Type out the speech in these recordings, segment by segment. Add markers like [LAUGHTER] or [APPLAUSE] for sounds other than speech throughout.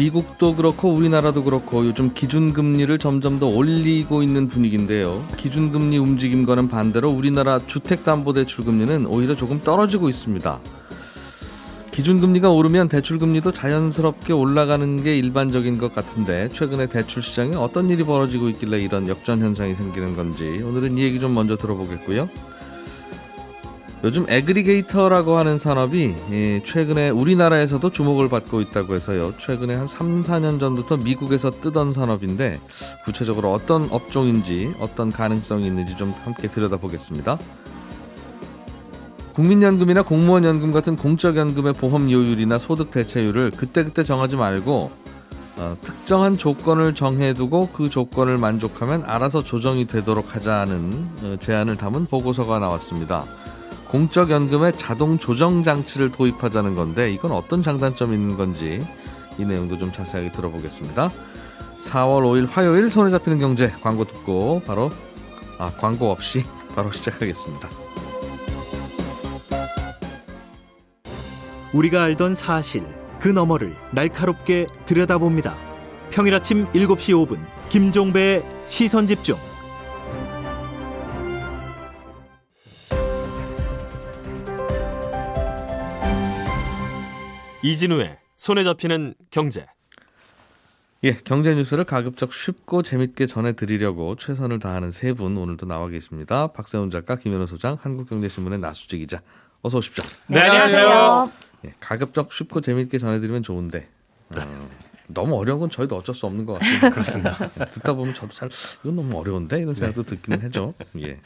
미국도 그렇고 우리나라도 그렇고 요즘 기준금리를 점점 더 올리고 있는 분위기인데요. 기준금리 움직임과는 반대로 우리나라 주택담보대출금리는 오히려 조금 떨어지고 있습니다. 기준금리가 오르면 대출금리도 자연스럽게 올라가는 게 일반적인 것 같은데 최근에 대출 시장에 어떤 일이 벌어지고 있길래 이런 역전 현상이 생기는 건지 오늘은 이 얘기 좀 먼저 들어보겠고요. 요즘 aggregator라고 하는 산업이 예, 최근에 우리나라에서도 주목을 받고 있다고 해서요. 최근에 한 3, 4년 전부터 미국에서 뜨던 산업인데 구체적으로 어떤 업종인지 어떤 가능성이 있는지 좀 함께 들여다보겠습니다. 국민연금이나 공무원연금 같은 공적연금의 보험료율이나 소득 대체율을 그때그때 정하지 말고 어, 특정한 조건을 정해두고 그 조건을 만족하면 알아서 조정이 되도록 하자는 어, 제안을 담은 보고서가 나왔습니다. 공적연금에 자동 조정 장치를 도입하자는 건데 이건 어떤 장단점이 있는 건지 이 내용도 좀 자세하게 들어보겠습니다. 4월 5일 화요일 손에 잡히는 경제 광고 듣고 바로 아 광고 없이 [LAUGHS] 바로 시작하겠습니다. 우리가 알던 사실 그 너머를 날카롭게 들여다봅니다. 평일 아침 7시 5분 김종배의 시선 집중. 이진우의 손에 잡히는 경제. 예, 경제 뉴스를 가급적 쉽고 재밌게 전해드리려고 최선을 다하는 세 분 오늘도 나와 계십니다. 박세훈 작가, 김현우 소장, 한국경제신문의 나수지 기자. 어서 오십시오. 네, 안녕하세요. 예, 가급적 쉽고 재밌게 전해드리면 좋은데 어, 너무 어려운 건 저희도 어쩔 수 없는 것 같아요. [LAUGHS] 그렇습니다. 예, 듣다 보면 저도 잘 이건 너무 어려운데 이런 생각도 듣기는 하죠. 예.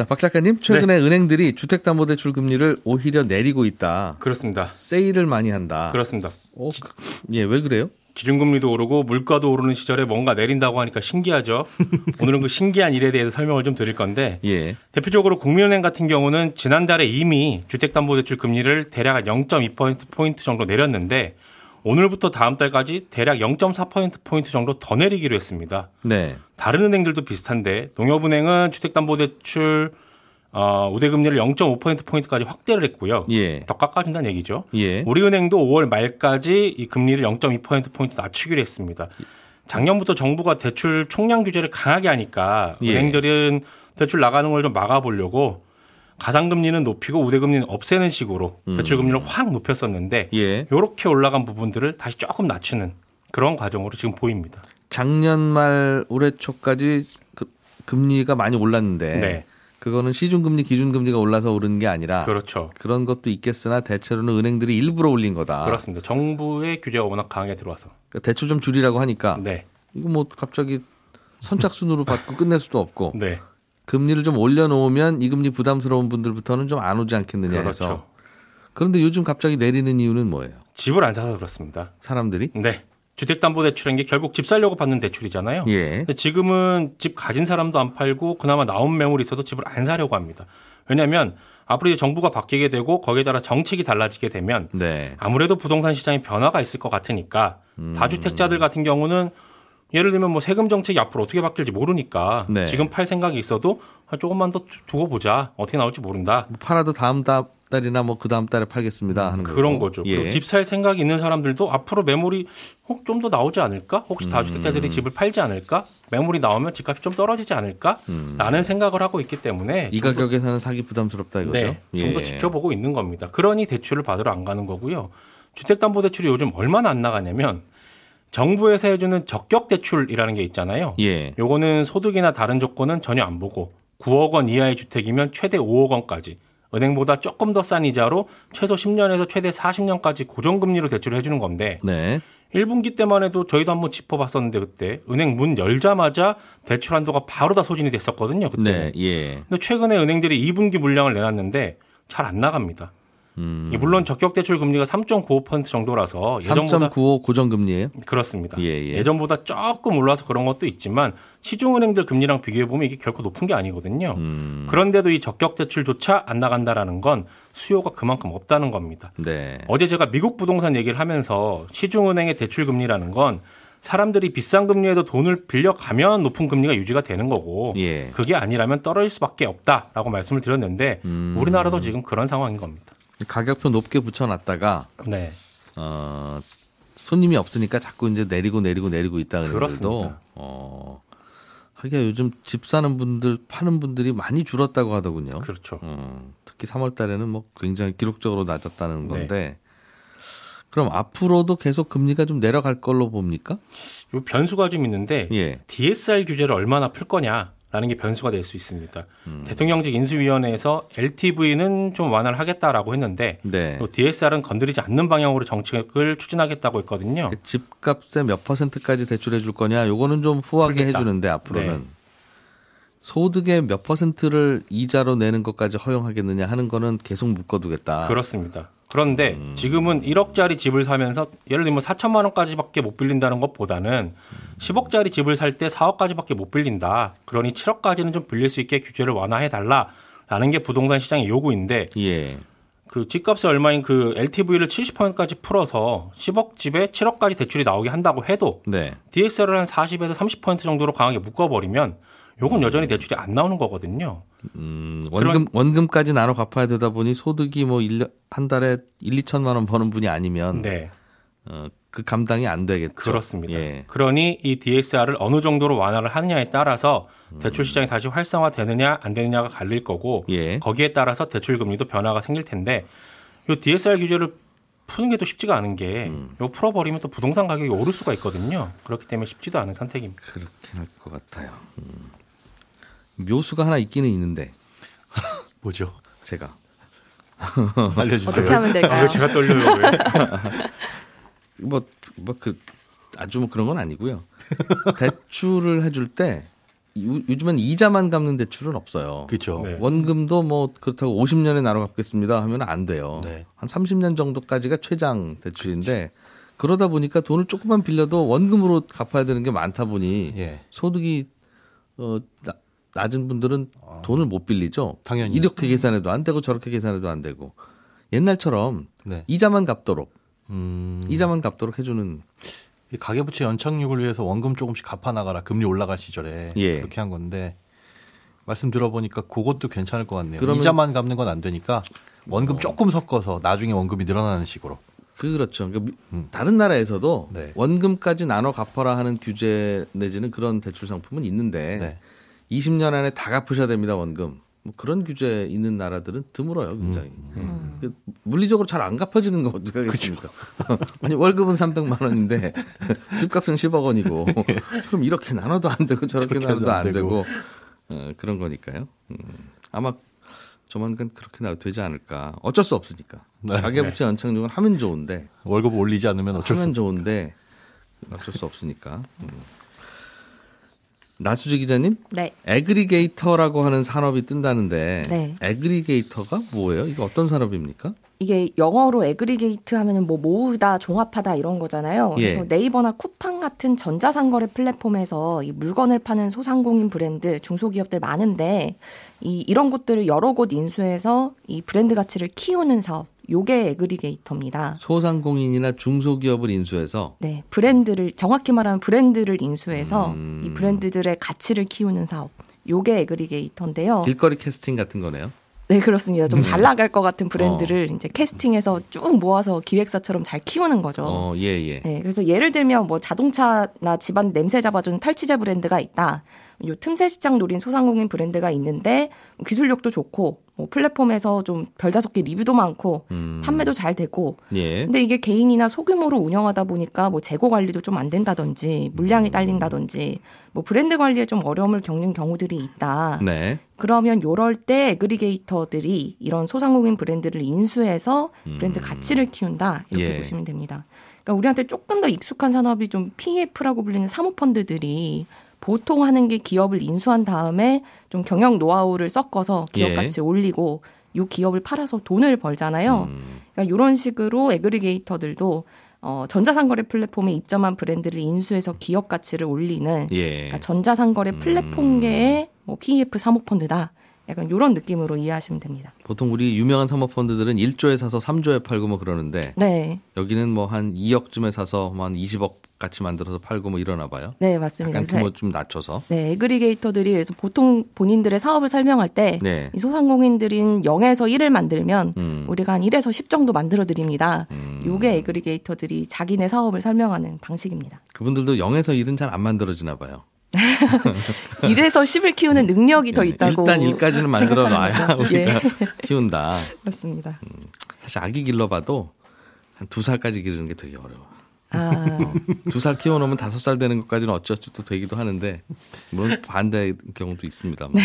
자, 박 작가님, 최근에 은행들이 주택담보대출 금리를 오히려 내리고 있다. 그렇습니다. 세일을 많이 한다. 그렇습니다. 어, 그- 예, 왜 그래요? 기준금리도 오르고 물가도 오르는 시절에 뭔가 내린다고 하니까 신기하죠. [LAUGHS] 오늘은 그 신기한 일에 대해서 설명을 좀 드릴 건데 예. 대표적으로 국민은행 같은 경우는 지난달에 이미 주택담보대출 금리를 대략 0.2% 포인트 정도 내렸는데 오늘부터 다음 달까지 대략 0.4% 포인트 정도 더 내리기로 했습니다. 네. 다른 은행들도 비슷한데 농협은행은 주택담보대출 어, 우대금리를 0.5% 포인트까지 확대를 했고요. 예. 더 깎아준다는 얘기죠. 예. 우리은행도 5월 말까지 이 금리를 0.2% 포인트 낮추기로 했습니다. 작년부터 정부가 대출 총량 규제를 강하게 하니까 예. 은행들은 대출 나가는 걸 좀 막아보려고 가상금리는 높이고 우대금리는 없애는 식으로 대출 금리를 확 높였었는데 음. 예. 이렇게 올라간 부분들을 다시 조금 낮추는 그런 과정으로 지금 보입니다. 작년 말 올해 초까지 그 금리가 많이 올랐는데 네, 그거는 시중금리, 기준금리가 올라서 오른 게 아니라 그렇죠. 그런 것도 있겠으나 대체로는 은행들이 일부러 올린 거다. 그렇습니다. 정부의 규제가 워낙 강하게 들어와서. 그러니까 대출 좀 줄이라고 하니까 네, 이거 뭐 갑자기 선착순으로 받고 끝낼 수도 없고 네, 금리를 좀 올려놓으면 이 금리 부담스러운 분들부터는 좀 안 오지 않겠느냐 해서 그렇죠. 그런데 요즘 갑자기 내리는 이유는 뭐예요? 집을 안 사서 그렇습니다. 사람들이 네. 주택담보대출인 게 결국 집 살려고 받는 대출이잖아요. 예. 근데 지금은 집 가진 사람도 안 팔고 그나마 나온 매물이 있어도 집을 안 사려고 합니다. 왜냐하면 앞으로 이제 정부가 바뀌게 되고 거기에 따라 정책이 달라지게 되면 네. 아무래도 부동산 시장에 변화가 있을 것 같으니까 음. 다주택자들 같은 경우는 예를 들면 뭐 세금 정책이 앞으로 어떻게 바뀔지 모르니까 네. 지금 팔 생각이 있어도 아, 조금만 더 두고 보자 어떻게 나올지 모른다 뭐 팔아도 다음 다- 달이나 뭐 그 다음 달에 팔겠습니다 하는 거고. 그런 거죠. 예. 그리고 집살 생각이 있는 사람들도 앞으로 매물이 좀더 나오지 않을까? 혹시 음. 다주택자들이 집을 팔지 않을까? 매물이 나오면 집값이 좀 떨어지지 않을까? 라는 생각을 하고 있기 때문에 음. 이좀 더- 가격에 사는 사기 부담스럽다 이거죠. 네, 좀더 예. 지켜보고 있는 겁니다. 그러니 대출을 받으러 안 가는 거고요. 주택담보대출이 요즘 얼마나 안 나가냐면 정부에서 해주는 적격 대출이라는 게 있잖아요. 예. 요거는 소득이나 다른 조건은 전혀 안 보고 9억 원 이하의 주택이면 최대 5억 원까지 은행보다 조금 더 싼 이자로 최소 10년에서 최대 40년까지 고정금리로 대출을 해주는 건데 네. 1분기 때만 해도 저희도 한번 짚어봤었는데 그때 은행 문 열자마자 대출 한도가 바로 다 소진이 됐었거든요. 그때. 네. 예. 근데 최근에 은행들이 2분기 물량을 내놨는데 잘 안 나갑니다. 음. 이 물론 적격 대출 금리가 3.95% 정도라서 예전보다 3.95 고정 금리예요? 그렇습니다. 예, 예. 전보다 조금 올라서 그런 것도 있지만 시중은행들 금리랑 비교해 보면 이게 결코 높은 게 아니거든요. 음. 그런데도 이 적격 대출조차 안 나간다라는 건 수요가 그만큼 없다는 겁니다. 네. 어제 제가 미국 부동산 얘기를 하면서 시중은행의 대출 금리라는 건 사람들이 비싼 금리에도 돈을 빌려가면 높은 금리가 유지가 되는 거고 예. 그게 아니라면 떨어질 수밖에 없다라고 말씀을 드렸는데 음. 우리나라도 지금 그런 상황인 겁니다. 가격표 높게 붙여놨다가 네. 어, 손님이 없으니까 자꾸 이제 내리고 내리고 내리고 있다 그래도. 어, 하기야 요즘 집 사는 분들 파는 분들이 많이 줄었다고 하더군요. 그렇죠. 어, 특히 3월 달에는 뭐 굉장히 기록적으로 낮았다는 네. 건데 그럼 앞으로도 계속 금리가 좀 내려갈 걸로 봅니까? 요 변수가 좀 있는데 예. DSR 규제를 얼마나 풀 거냐 라는 게 변수가 될 수 있습니다. 음. 대통령직 인수위원회에서 LTV는 좀 완화를 하겠다라고 했는데 네. 또 DSR은 건드리지 않는 방향으로 정책을 추진하겠다고 했거든요. 그 집값에 몇 퍼센트까지 대출해 줄 거냐? 요거는 좀 후하게 풀겠다. 해주는데 앞으로는 네. 소득의 몇 퍼센트를 이자로 내는 것까지 허용하겠느냐 하는 거는 계속 묶어두겠다. 그렇습니다. 그런데 음. 지금은 1억짜리 집을 사면서 예를 들면 4천만 원까지밖에 못 빌린다는 것보다는 10억짜리 집을 살 때 4억까지밖에 못 빌린다. 그러니 7억까지는 좀 빌릴 수 있게 규제를 완화해 달라라는 게 부동산 시장의 요구인데 예. 그 집값이 얼마인 그 LTV를 70%까지 풀어서 10억 집에 7억까지 대출이 나오게 한다고 해도 네. DSR을 한 40에서 30% 정도로 강하게 묶어버리면 요건 여전히 대출이 안 나오는 거거든요. 음, 원금 원금까지 나눠 갚아야 되다 보니 소득이 뭐 1년 한 달에 1, 2천만 원 버는 분이 아니면 네. 어, 그 감당이 안 되겠죠. 그렇습니다. 예. 그러니 이 DSR을 어느 정도로 완화를 하느냐에 따라서 대출 시장이 다시 활성화되느냐 안 되느냐가 갈릴 거고 예. 거기에 따라서 대출 금리도 변화가 생길 텐데 이 DSR 규제를 푸는 게 또 쉽지가 않은 게 음. 이거 풀어버리면 또 부동산 가격이 오를 수가 있거든요. 그렇기 때문에 쉽지도 않은 선택입니다. 그렇게 할것 같아요. 음. 묘수가 하나 있기는 있는데 [LAUGHS] 뭐죠? 제가 [LAUGHS] 알려주세요. 어떻게 하면 될까요? 제가 떨려요. 왜? [LAUGHS] 뭐뭐 그 아주 뭐 그런 건 아니고요. 대출을 해줄 때 요- 요즘엔 이자만 갚는 대출은 없어요. 그렇죠. 네. 원금도 뭐 그렇다고 50년에 나눠 갚겠습니다 하면 안 돼요. 네. 한 30년 정도까지가 최장 대출인데 그러다 보니까 돈을 조금만 빌려도 원금으로 갚아야 되는 게 많다 보니 예. 소득이 어 나- 낮은 분들은 돈을 못 빌리죠. 당연히. 이렇게 계산해도 안 되고 저렇게 계산해도 안 되고 옛날처럼 네. 이자만 갚도록 음, 이자만 갚도록 해주는 이 가계부채 연착륙을 위해서 원금 조금씩 갚아 나가라 금리 올라갈 시절에 예. 그렇게 한 건데 말씀 들어보니까 그것도 괜찮을 것 같네요. 그러면- 이자만 갚는 건 안 되니까 원금 조금 섞어서 나중에 원금이 늘어나는 식으로. 그렇죠. 그러니까 미- 음. 다른 나라에서도 네. 원금까지 나눠 갚아라 하는 규제 내지는 그런 대출 상품은 있는데 네. 20년 안에 다 갚으셔야 됩니다 원금. 뭐 그런 규제 있는 나라들은 드물어요 굉장히. 음. 그 물리적으로 잘 안 갚아지는 거 어떻게 하겠습니까? [LAUGHS] 아니 월급은 300만 원인데 집값은 10억 원이고 [LAUGHS] 그럼 이렇게 나눠도 안 되고 저렇게 나눠도 안 안 되고 어, 그런 거니까요. 음. 아마 조만간 그렇게 나도 되지 않을까. 어쩔 수 없으니까. 네. 가계부채 연착륙은 하면 좋은데 월급 올리지 않으면 어쩔 수 하면 없죠. 좋은데 어쩔 수 없으니까. 음. 나수지 기자님, 네. aggregator라고 하는 산업이 뜬다는데 네. aggregator가 뭐예요? 이게 어떤 산업입니까? 이게 영어로 aggregate 하면은 뭐 모으다, 종합하다 이런 거잖아요. 예. 그래서 네이버나 쿠팡 같은 전자상거래 플랫폼에서 이 물건을 파는 소상공인 브랜드, 중소기업들 많은데 이 이런 곳들을 여러 곳 인수해서 이 브랜드 가치를 키우는 사업. 요게 aggregator입니다. 소상공인이나 중소기업을 인수해서 네, 브랜드를 정확히 말하면 브랜드를 인수해서 음. 이 브랜드들의 가치를 키우는 사업. 요게 에그리게이터인데요. 길거리 캐스팅 같은 거네요. 네, 그렇습니다. 좀 잘 나갈 것 같은 브랜드를 어. 이제 캐스팅해서 쭉 모아서 기획사처럼 잘 키우는 거죠. 어, 예, 예. 네, 그래서 예를 들면 뭐 자동차나 집안 냄새 잡아주는 탈취제 브랜드가 있다. 요 틈새 시장 노린 소상공인 브랜드가 있는데 기술력도 좋고 뭐 플랫폼에서 좀 별다섯 개 리뷰도 많고 음. 판매도 잘 되고 예. 근데 이게 개인이나 소규모로 운영하다 보니까 뭐 재고 관리도 좀 안 된다든지 물량이 딸린다든지 뭐 브랜드 관리에 좀 어려움을 겪는 경우들이 있다. 네. 그러면 요럴 때 에그리게이터들이 이런 소상공인 브랜드를 인수해서 브랜드 가치를 키운다 이렇게 예. 보시면 됩니다. 그러니까 우리한테 조금 더 익숙한 산업이 좀 PF라고 불리는 사모펀드들이 보통 하는 게 기업을 인수한 다음에 좀 경영 노하우를 섞어서 기업 예. 가치 올리고 요 기업을 팔아서 돈을 벌잖아요. 음. 그러니까 이런 식으로 에그리게이터들도 어, 전자상거래 플랫폼에 입점한 브랜드를 인수해서 기업 가치를 올리는 예. 그러니까 전자상거래 플랫폼계의 뭐 PEF 사모펀드다. 약간 이런 느낌으로 이해하시면 됩니다. 보통 우리 유명한 사모펀드들은 1조에 사서 3조에 팔고 뭐 그러는데 네, 여기는 뭐 한 2억쯤에 사서 뭐 한 20억 같이 만들어서 팔고 뭐 이러나 봐요. 네 맞습니다. 약간 그래서 규모 좀 낮춰서. 네, 에그리게이터들이 그래서 보통 본인들의 사업을 설명할 때이 네. 소상공인들인 0에서 1을 만들면 음. 우리가 한 1에서 10 정도 만들어 드립니다. 음. 요게 에그리게이터들이 자기네 사업을 설명하는 방식입니다. 그분들도 0에서 1은 잘 안 만들어지나 봐요. [LAUGHS] 1에서 10을 키우는 능력이 더 있다고 네. 일단 1까지는 만들어 놔야. 우리가 예, [LAUGHS] 키운다. 맞습니다. 사실 아기 길러봐도 한 두 살까지 기르는 게 되게 어려워. 아, 두살 키워놓으면 다섯 살 되는 것까지는 또 되기도 하는데 물론 반대 경우도 있습니다만. 네.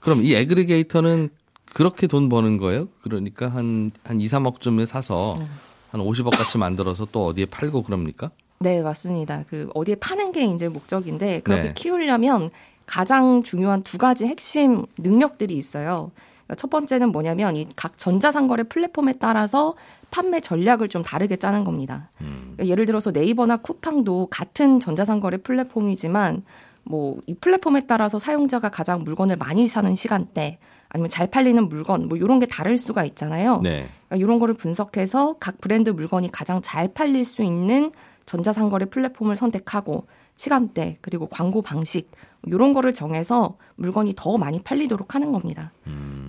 그럼 이 에그리게이터는 그렇게 돈 버는 거예요? 그러니까 한, 한 2, 3억쯤에 사서 음. 한 50억 같이 만들어서 또 어디에 팔고 그럽니까? 네, 맞습니다. 그 어디에 파는 게 이제 목적인데 그렇게 네. 키우려면 가장 중요한 두 가지 핵심 능력들이 있어요. 그러니까 첫 번째는 뭐냐면 이 각 전자상거래 플랫폼에 따라서 판매 전략을 좀 다르게 짜는 겁니다. 음. 그러니까 예를 들어서 네이버나 쿠팡도 같은 전자상거래 플랫폼이지만 뭐 이 플랫폼에 따라서 사용자가 가장 물건을 많이 사는 시간대 아니면 잘 팔리는 물건 뭐 이런 게 다를 수가 있잖아요. 네. 그러니까 이런 거를 분석해서 각 브랜드 물건이 가장 잘 팔릴 수 있는 전자상거래 플랫폼을 선택하고 시간대 그리고 광고 방식 이런 거를 정해서 물건이 더 많이 팔리도록 하는 겁니다.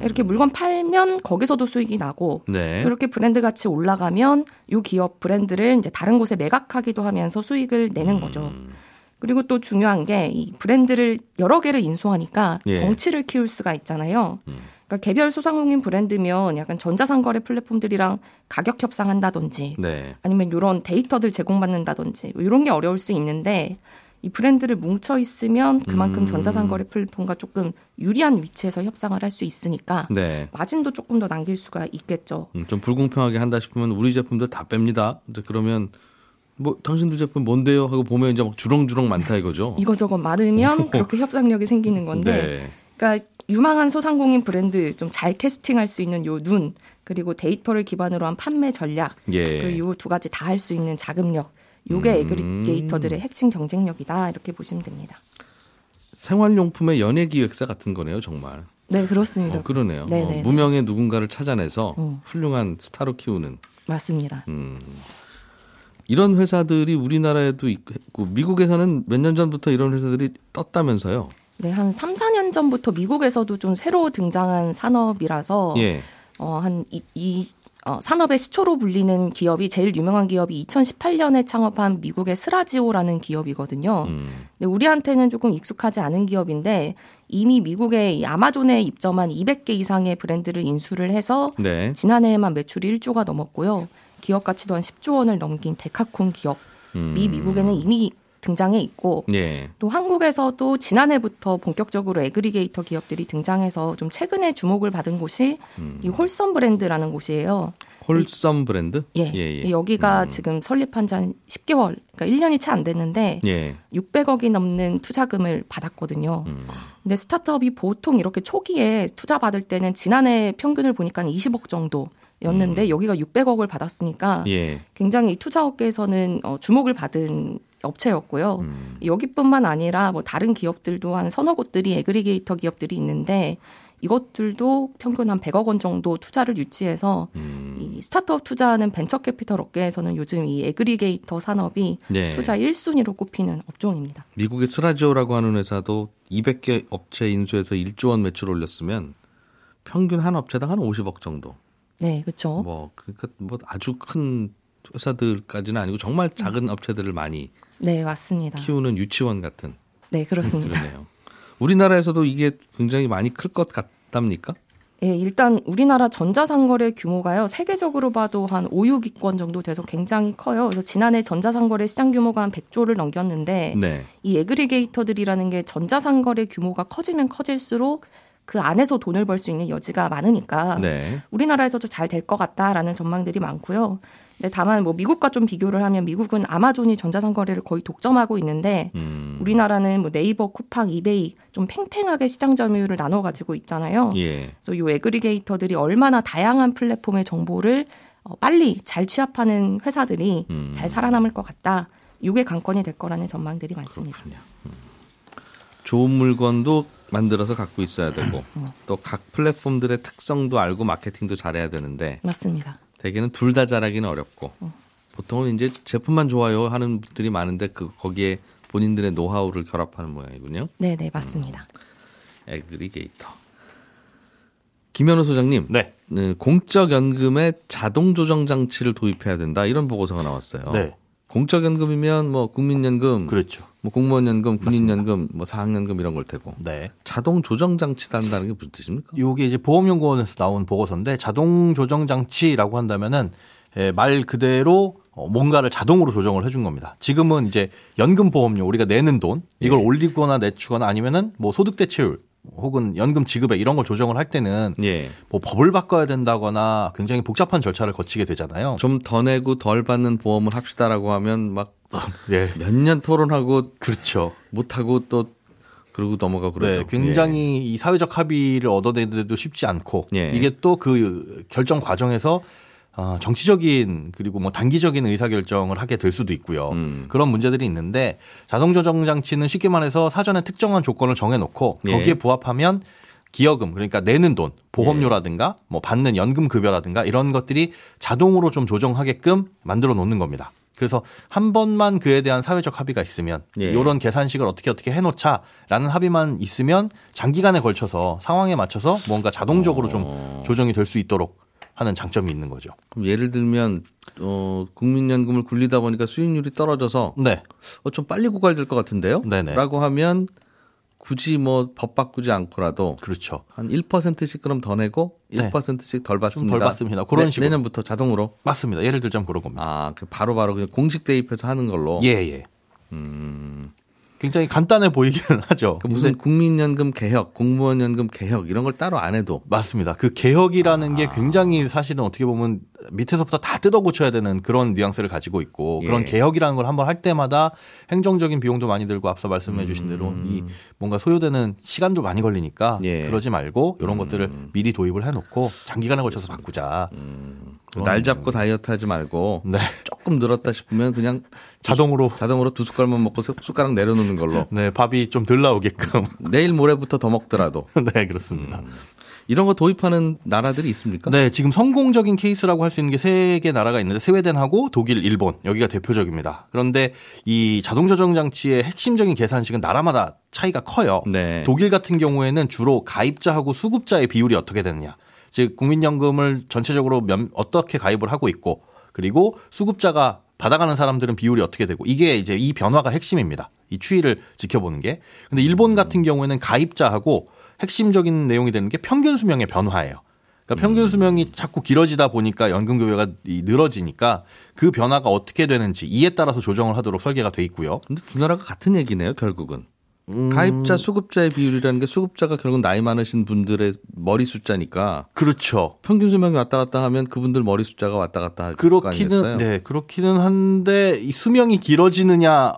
이렇게 물건 팔면 거기서도 수익이 나고 음. 네. 이렇게 브랜드 가치 올라가면 이 기업 브랜드를 이제 다른 곳에 매각하기도 하면서 수익을 내는 거죠. 음. 그리고 또 중요한 게 이 브랜드를 여러 개를 인수하니까 예. 덩치를 키울 수가 있잖아요. 음. 그러니까 개별 소상공인 브랜드면 약간 전자상거래 플랫폼들이랑 가격 협상한다든지 네. 아니면 이런 데이터들 제공받는다든지 뭐 이런 게 어려울 수 있는데 이 브랜드를 뭉쳐 있으면 그만큼 음. 전자상거래 플랫폼과 조금 유리한 위치에서 협상을 할 수 있으니까 네. 마진도 조금 더 남길 수가 있겠죠. 음, 좀 불공평하게 한다 싶으면 우리 제품들 다 뺍니다. 그러면 뭐 당신들 제품 뭔데요? 하고 보면 이제 막 주렁주렁 많다 이거죠. [LAUGHS] 이거 저거 많으면 [LAUGHS] 그렇게 협상력이 생기는 건데 네. 그러니까 유망한 소상공인 브랜드 좀 잘 캐스팅할 수 있는 요 눈 그리고 데이터를 기반으로 한 판매 전략 예. 그리고 요두 가지 다 할 수 있는 자금력 요게 음. 에그리게이터들의 핵심 경쟁력이다 이렇게 보시면 됩니다. 생활용품의 연예 기획사 같은 거네요, 정말. 네 그렇습니다. 어, 그러네요. 어. 무명의 누군가를 찾아내서 어. 훌륭한 스타로 키우는. 맞습니다. 음. 이런 회사들이 우리나라에도 있고 미국에서는 몇 년 전부터 이런 회사들이 떴다면서요. 네, 한 3, 4년 전부터 미국에서도 좀 새로 등장한 산업이라서 예. 어, 한 이, 이 어, 산업의 시초로 불리는 기업이 제일 유명한 기업이 2018년에 창업한 미국의 스라지오라는 기업이거든요. 음. 근데 우리한테는 조금 익숙하지 않은 기업인데 이미 미국의 이 아마존에 입점한 200개 이상의 브랜드를 인수를 해서 네. 지난해에만 매출이 1조가 넘었고요. 기업 가치도 한 10조 원을 넘긴 데카콘 기업이 음. 미국에는 이미 등장해 있고 예. 또 한국에서도 지난해부터 본격적으로 aggregator 기업들이 등장해서 좀 최근에 주목을 받은 곳이 음. 이 홀썸 브랜드라는 곳이에요. 홀썸 브랜드? 예. 예, 예. 여기가 음. 지금 설립한 지 한 10개월, 그러니까 1년이 채 안 됐는데 예. 600억이 넘는 투자금을 받았거든요. 음. 근데 스타트업이 보통 이렇게 초기에 투자 받을 때는 지난해 평균을 보니까 한 20억 정도 였는데 여기가 600억을 받았으니까 음. 예. 굉장히 이 투자 업계에서는 어, 주목을 받은 업체였고요. 음. 여기뿐만 아니라 뭐 다른 기업들도 한 서너 곳들이 aggregator 기업들이 있는데 이것들도 평균 한 100억 원 정도 투자를 유치해서 음. 이 스타트업 투자하는 벤처 캐피털 업계에서는 요즘 이 aggregator 산업이 네. 투자 1순위로 꼽히는 업종입니다. 미국의 스라지오라고 하는 회사도 200개 업체 인수해서 1조 원 매출 올렸으면 평균 한 업체당 한 50억 정도. 네, 그렇죠. 뭐 그러니까 뭐 아주 큰 회사들까지는 아니고 정말 작은 업체들을 많이 네, 맞습니다. 키우는 유치원 같은 네, 그렇습니다. 그러네요. 우리나라에서도 이게 굉장히 많이 클 것 같답니까? 예, 일단 우리나라 전자상거래 규모가요, 세계적으로 봐도 한 5, 6위권 정도 돼서 굉장히 커요. 그래서 지난해 전자상거래 시장 규모가 한 100조를 넘겼는데, 네. 이 aggregator들이라는 게 전자상거래 규모가 커지면 커질수록 그 안에서 돈을 벌 수 있는 여지가 많으니까 네. 우리나라에서도 잘 될 것 같다라는 전망들이 많고요. 근데 다만 뭐 미국과 좀 비교를 하면 미국은 아마존이 전자상거래를 거의 독점하고 있는데 음. 우리나라는 뭐 네이버, 쿠팡, 이베이 좀 팽팽하게 시장 점유율을 나눠 가지고 있잖아요. 예. 그래서 요 aggregator들이 얼마나 다양한 플랫폼의 정보를 어, 빨리 잘 취합하는 회사들이 음. 잘 살아남을 것 같다. 이게 관건이 될 거라는 전망들이 많습니다. 좋은 물건도 만들어서 갖고 있어야 되고 음. 또각 플랫폼들의 특성도 알고 마케팅도 잘해야 되는데 맞습니다. 대개는 둘 다 잘하기는 어렵고 음. 보통은 이제 제품만 좋아요 하는 분들이 많은데 그 거기에 본인들의 노하우를 결합하는 모양이군요. 네, 네, 맞습니다. 에그리게이터. 김현우 소장님, 네. 네, 공적 연금에 자동 조정 장치를 도입해야 된다 이런 보고서가 나왔어요. 네. 공적 연금이면 뭐 국민연금, 그렇죠. 뭐 공무원연금, 군인연금, 뭐 사학연금 이런 걸 테고 네. 자동 조정 장치다 한다는 게 무슨 뜻입니까? 요게 이제 보험연구원에서 나온 보고서인데 자동 조정 장치라고 한다면은 예, 말 그대로 어, 뭔가를 자동으로 조정을 해준 겁니다. 지금은 이제 연금 보험료 우리가 내는 돈 이걸 예. 올리거나 내추거나 아니면은 뭐 소득 대체율 혹은 연금 지급액 이런 걸 조정을 할 때는 예. 뭐 법을 바꿔야 된다거나 굉장히 복잡한 절차를 거치게 되잖아요. 좀 더 내고 덜 받는 보험을 합시다라고 하면 막 예. 몇년 토론하고 그렇죠. 못 하고 또 그러고 넘어가고 네, 그러죠. 굉장히 이 사회적 합의를 얻어내는데도 쉽지 않고 예. 이게 또 그 결정 과정에서 어, 정치적인 그리고 뭐 단기적인 의사 결정을 하게 될 수도 있고요. 음. 그런 문제들이 있는데 자동 조정 장치는 쉽게 말해서 사전에 특정한 조건을 정해놓고 예. 거기에 부합하면 기여금 그러니까 내는 돈 예. 보험료라든가 뭐 받는 연금 급여라든가 이런 것들이 자동으로 좀 조정하게끔 만들어 놓는 겁니다. 그래서 한 번만 그에 대한 사회적 합의가 있으면 예. 이런 계산식을 어떻게 어떻게 해놓자라는 합의만 있으면 장기간에 걸쳐서 상황에 맞춰서 뭔가 자동적으로 좀 어. 조정이 될 수 있도록 하는 장점이 있는 거죠. 그럼 예를 들면 어 국민연금을 굴리다 보니까 수익률이 떨어져서 네, 어, 좀 빨리 고갈될 것 같은데요? 네네. 라고 하면 굳이 뭐 법 바꾸지 않고라도 그렇죠. 한 1%씩 그럼 더 내고 네. 1%씩 덜 받습니다. 덜 받습니다. 그런 식으로. 내년부터 자동으로 맞습니다. 예를 들자면 그런 겁니다. 아, 그 바로 바로 그냥 공식 대입해서 하는 걸로. 예, 예. 굉장히 간단해 보이기는 [LAUGHS] 하죠. 그 무슨 국민연금 개혁, 공무원연금 개혁 이런 걸 따로 안 해도 맞습니다. 그 개혁이라는 게 굉장히 사실은 어떻게 보면 밑에서부터 다 뜯어 고쳐야 되는 그런 뉘앙스를 가지고 있고 그런 예. 개혁이라는 걸 한번 할 때마다 행정적인 비용도 많이 들고 앞서 말씀해 주신 대로 이 뭔가 소요되는 시간도 많이 걸리니까 음. 예. 음. 그러지 말고 이런 것들을 미리 도입을 해 놓고 장기간에 걸쳐서 바꾸자. 그런 날 잡고 다이어트 하지 말고 네. 조금 늘었다 싶으면 그냥 자동으로 자동으로 두 숟갈만 먹고 세 숟가락 내려놓는 걸로 네, 밥이 좀 덜 나오게끔. [LAUGHS] 내일 모레부터 더 먹더라도 [LAUGHS] 네, 그렇습니다. 이런 거 도입하는 나라들이 있습니까? 네, 지금 성공적인 케이스라고 할 수 있는 게 세 개 나라가 있는데 스웨덴하고 독일, 일본 여기가 대표적입니다. 그런데 이 자동 조정 장치의 핵심적인 계산식은 나라마다 차이가 커요. 네. 독일 같은 경우에는 주로 가입자하고 수급자의 비율이 어떻게 되느냐. 즉 국민연금을 전체적으로 몇, 어떻게 가입을 하고 있고 그리고 수급자가 받아가는 사람들은 비율이 어떻게 되고 이게 이제 이 변화가 핵심입니다. 이 추이를 지켜보는 게. 근데 일본 같은 경우에는 가입자하고 핵심적인 내용이 되는 게 평균 수명의 변화예요. 그러니까 평균 수명이 자꾸 길어지다 보니까 연금 급여가 이 늘어지니까 그 변화가 어떻게 되는지 이에 따라서 조정을 하도록 설계가 돼 있고요. 근데 두 나라가 같은 얘기네요, 결국은. 음. 가입자 수급자의 비율이라는 게 수급자가 결국 나이 많으신 분들의 머리 숫자니까 그렇죠. 평균 수명이 왔다 갔다 하면 그분들 머리 숫자가 왔다 갔다 할? 그렇기는 네 그렇기는 한데 이 수명이 길어지느냐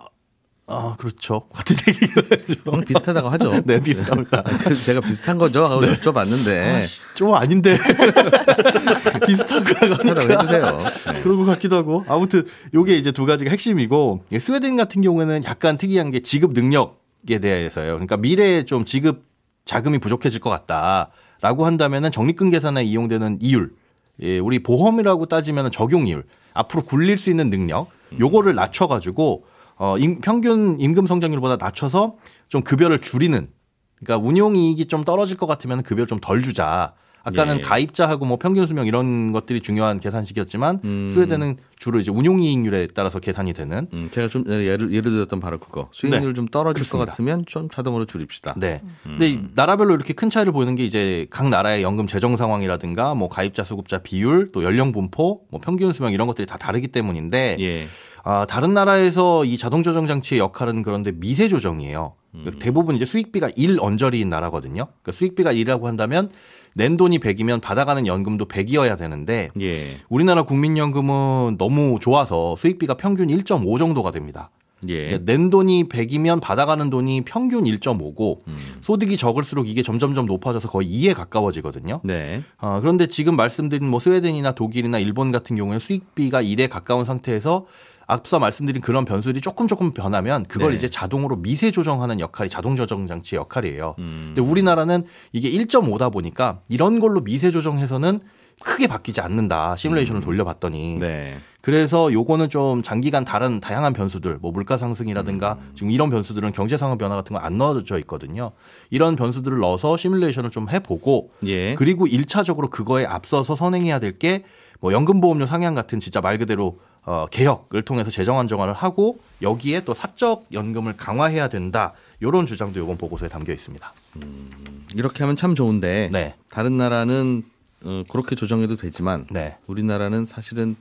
아 그렇죠 [LAUGHS] 같은 얘기죠. 비슷하다고 하죠. [LAUGHS] 네 비슷합니다. [LAUGHS] 제가 비슷한 거죠 하고 여쭤봤는데 좀 아닌데 비슷한 거 비슷하다고 해주세요. 네. 그런 것 같기도 하고 아무튼 요게 이제 두 가지가 핵심이고 예, 스웨덴 같은 경우에는 약간 특이한 게 지급 능력 에 대해서요. 그러니까 미래에 좀 지급 자금이 부족해질 것 같다라고 한다면은 적립금 계산에 이용되는 이율, 예, 우리 보험이라고 따지면 적용 이율, 앞으로 굴릴 수 있는 능력, 요거를 낮춰가지고 어 임- 평균 임금 성장률보다 낮춰서 좀 급여를 줄이는 그러니까 운용 이익이 좀 떨어질 것 같으면 급여를 좀 덜 주자. 아까는 예. 가입자하고 뭐 평균 수명 이런 것들이 중요한 계산식이었지만 음. 스웨덴은 주로 이제 운용 이익률에 따라서 계산이 되는 음, 제가 좀 예를 예를 들었던 바로 그거 수익률 좀 떨어질 것 네. 그렇습니다. 같으면 좀 자동으로 줄입시다. 네. 근데 이 나라별로 이렇게 큰 차이를 보이는 게 이제 각 나라의 연금 재정 상황이라든가 뭐 가입자 수급자 비율 또 연령 분포 뭐 평균 수명 이런 것들이 다 다르기 때문인데 예. 아, 다른 나라에서 이 자동 조정 장치의 역할은 그런데 미세 조정이에요. 그러니까 대부분 이제 수익비가 1 언저리인 나라거든요. 그러니까 수익비가 1이라고 한다면 낸 돈이 100이면 받아가는 연금도 100이어야 되는데 예. 우리나라 국민연금은 너무 좋아서 수익비가 평균 1.5 정도가 됩니다. 예. 낸 돈이 100이면 받아가는 돈이 평균 1.5고 음. 소득이 적을수록 이게 점점점 높아져서 거의 2에 가까워지거든요. 네. 어, 그런데 지금 말씀드린 뭐 스웨덴이나 독일이나 일본 같은 경우에 수익비가 1에 가까운 상태에서 앞서 말씀드린 그런 변수들이 조금 조금 변하면 그걸 네. 이제 자동으로 미세 조정하는 역할이 자동 조정 장치의 역할이에요. 음. 근데 우리나라는 이게 1.5다 보니까 이런 걸로 미세 조정해서는 크게 바뀌지 않는다. 시뮬레이션을 돌려봤더니 음. 네. 그래서 요거는 좀 장기간 다른 다양한 변수들, 뭐 물가 상승이라든가 음. 지금 이런 변수들은 경제 상황 변화 같은 거 안 넣어져 있거든요. 이런 변수들을 넣어서 시뮬레이션을 좀 해보고 예. 그리고 일차적으로 그거에 앞서서 선행해야 될 게 뭐 연금보험료 상향 같은 진짜 말 그대로 어, 개혁을 통해서 재정 안정화를 하고 여기에 또 사적 연금을 강화해야 된다. 요런 주장도 이번 보고서에 담겨 있습니다. 이렇게 하면 참 좋은데 네. 다른 나라는 어, 그렇게 조정해도 되지만 네. 우리나라는 사실은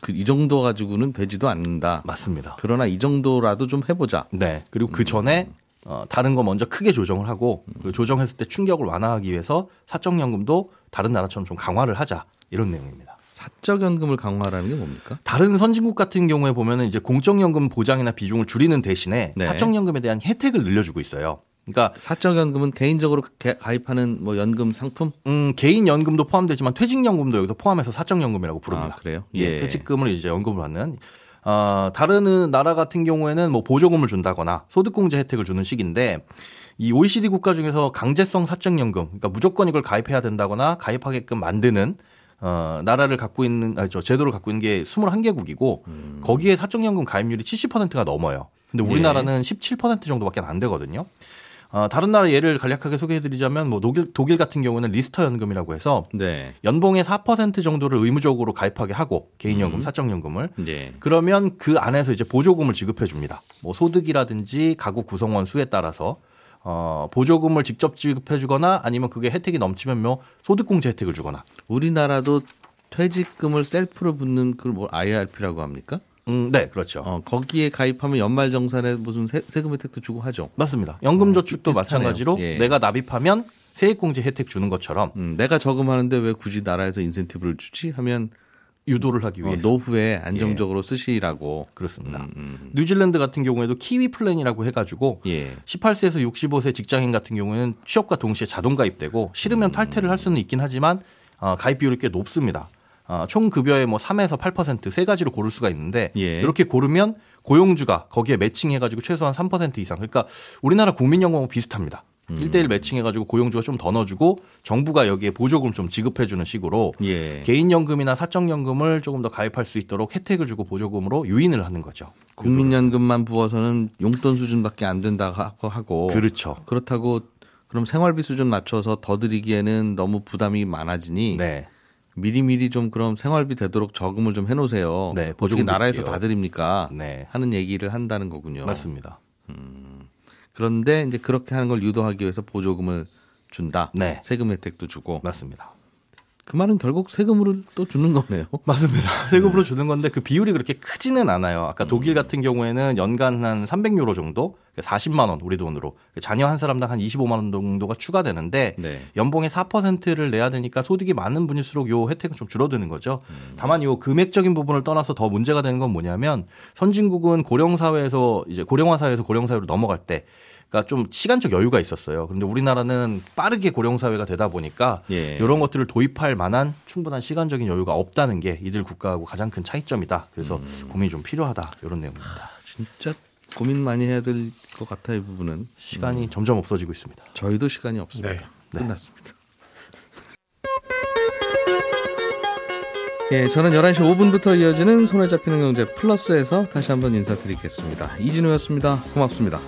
그 이 정도 가지고는 되지도 않는다. 맞습니다. 그러나 이 정도라도 좀 해보자. 네. 그리고 그 전에 어, 다른 거 먼저 크게 조정을 하고 그 조정했을 때 충격을 완화하기 위해서 사적연금도 다른 나라처럼 좀 강화를 하자 이런 내용입니다. 사적 연금을 강화하라는 게 뭡니까? 다른 선진국 같은 경우에 보면은 이제 공적 연금 보장이나 비중을 줄이는 대신에 네. 사적 연금에 대한 혜택을 늘려주고 있어요. 그러니까 사적 연금은 개인적으로 개- 가입하는 뭐 연금 상품? 음, 개인 연금도 포함되지만 퇴직 연금도 여기서 포함해서 사적 연금이라고 부릅니다. 아, 그래요? 예, 예. 퇴직금을 이제 연금을 받는. 어, 다른 나라 같은 경우에는 뭐 보조금을 준다거나 소득공제 혜택을 주는 식인데 이 OECD 국가 중에서 강제성 사적연금, 그러니까 무조건 이걸 가입해야 된다거나 가입하게끔 만드는 어, 나라를 갖고 있는, 아, 저 제도를 갖고 있는 게 21개국이고 거기에 사적연금 가입률이 70%가 넘어요. 근데 우리나라는 17% 정도밖에 안 되거든요. 어, 다른 나라 예를 간략하게 소개해드리자면 뭐 독일, 독일 같은 경우는 리스터 연금이라고 해서 네. 연봉의 4% 정도를 의무적으로 가입하게 하고 개인연금, 사적연금을 예. 그러면 그 안에서 이제 보조금을 지급해 줍니다. 뭐 소득이라든지 가구 구성원 수에 따라서 어 보조금을 직접 지급해 주거나 아니면 그게 혜택이 넘치면 뭐 소득공제 혜택을 주거나. 우리나라도 퇴직금을 셀프로 붓는 그걸 뭐 IRP라고 합니까? 음, 네, 그렇죠. 어, 거기에 가입하면 연말 정산에 무슨 세, 세금 혜택도 주고 하죠. 맞습니다. 연금 저축도 어, 비슷하네요. 마찬가지로 예. 내가 납입하면 세액공제 혜택 주는 것처럼 음, 내가 저금하는데 왜 굳이 나라에서 인센티브를 주지? 하면 유도를 하기 어, 위해서 노후에 안정적으로 쓰시라고. 그렇습니다. 음, 음. 뉴질랜드 같은 경우에도 키위 플랜이라고 해가지고 예. 18세에서 65세 직장인 같은 경우에는 취업과 동시에 자동 가입되고 싫으면 탈퇴를 할 수는 있긴 하지만 어, 가입 비율이 꽤 높습니다. 어, 총 급여의 뭐 3에서 8%세 가지로 고를 수가 있는데 예. 이렇게 고르면 고용주가 거기에 매칭해가지고 최소한 3% 이상 그러니까 우리나라 국민연금하고 비슷합니다. 음. 1대1 매칭해가지고 고용주가 좀 더 넣어주고 정부가 여기에 보조금 좀 지급해주는 식으로 예. 개인연금이나 사적연금을 조금 더 가입할 수 있도록 혜택을 주고 보조금으로 유인을 하는 거죠. 국민연금만 부어서는 용돈 수준밖에 안 된다고 하고 그렇죠. 그렇다고 그럼 생활비 수준 맞춰서 더 드리기에는 너무 부담이 많아지니 네. 미리미리 좀 그럼 생활비 되도록 저금을 좀 해놓으세요. 네, 어떻게 보조금 나라에서. 다 드립니까? 네. 하는 얘기를 한다는 거군요. 맞습니다. 그런데 이제 그렇게 하는 걸 유도하기 위해서 보조금을 준다. 네. 세금 혜택도 주고. 맞습니다. 그 말은 결국 세금으로 또 주는 거네요. [LAUGHS] 맞습니다. 세금으로 주는 건데 그 비율이 그렇게 크지는 않아요. 아까 독일 같은 경우에는 연간 한 300유로 정도, 40만 원 우리 돈으로 자녀 한 사람당 한 25만 원 정도가 추가되는데 네. 연봉의 4%를 내야 되니까 소득이 많은 분일수록 요 혜택은 좀 줄어드는 거죠. 다만 요 금액적인 부분을 떠나서 더 문제가 되는 건 뭐냐면 선진국은 고령 사회에서 이제 고령화 사회에서 고령 사회로 넘어갈 때 그러니까 좀 시간적 여유가 있었어요. 그런데 우리나라는 빠르게 고령 사회가 되다 보니까 예. 이런 것들을 도입할 만한 충분한 시간적인 여유가 없다는 게 이들 국가하고 가장 큰 차이점이다. 그래서 음. 고민이 좀 필요하다. 이런 내용입니다. 진짜 고민 많이 해야 될 것 같아요, 이 부분은. 시간이 점점 없어지고 있습니다. 저희도 시간이 없습니다. 네. 끝났습니다. 예, 저는 11시 5분부터 이어지는 손에 잡히는 경제 플러스에서 다시 한번 인사드리겠습니다. 이진우였습니다. 고맙습니다.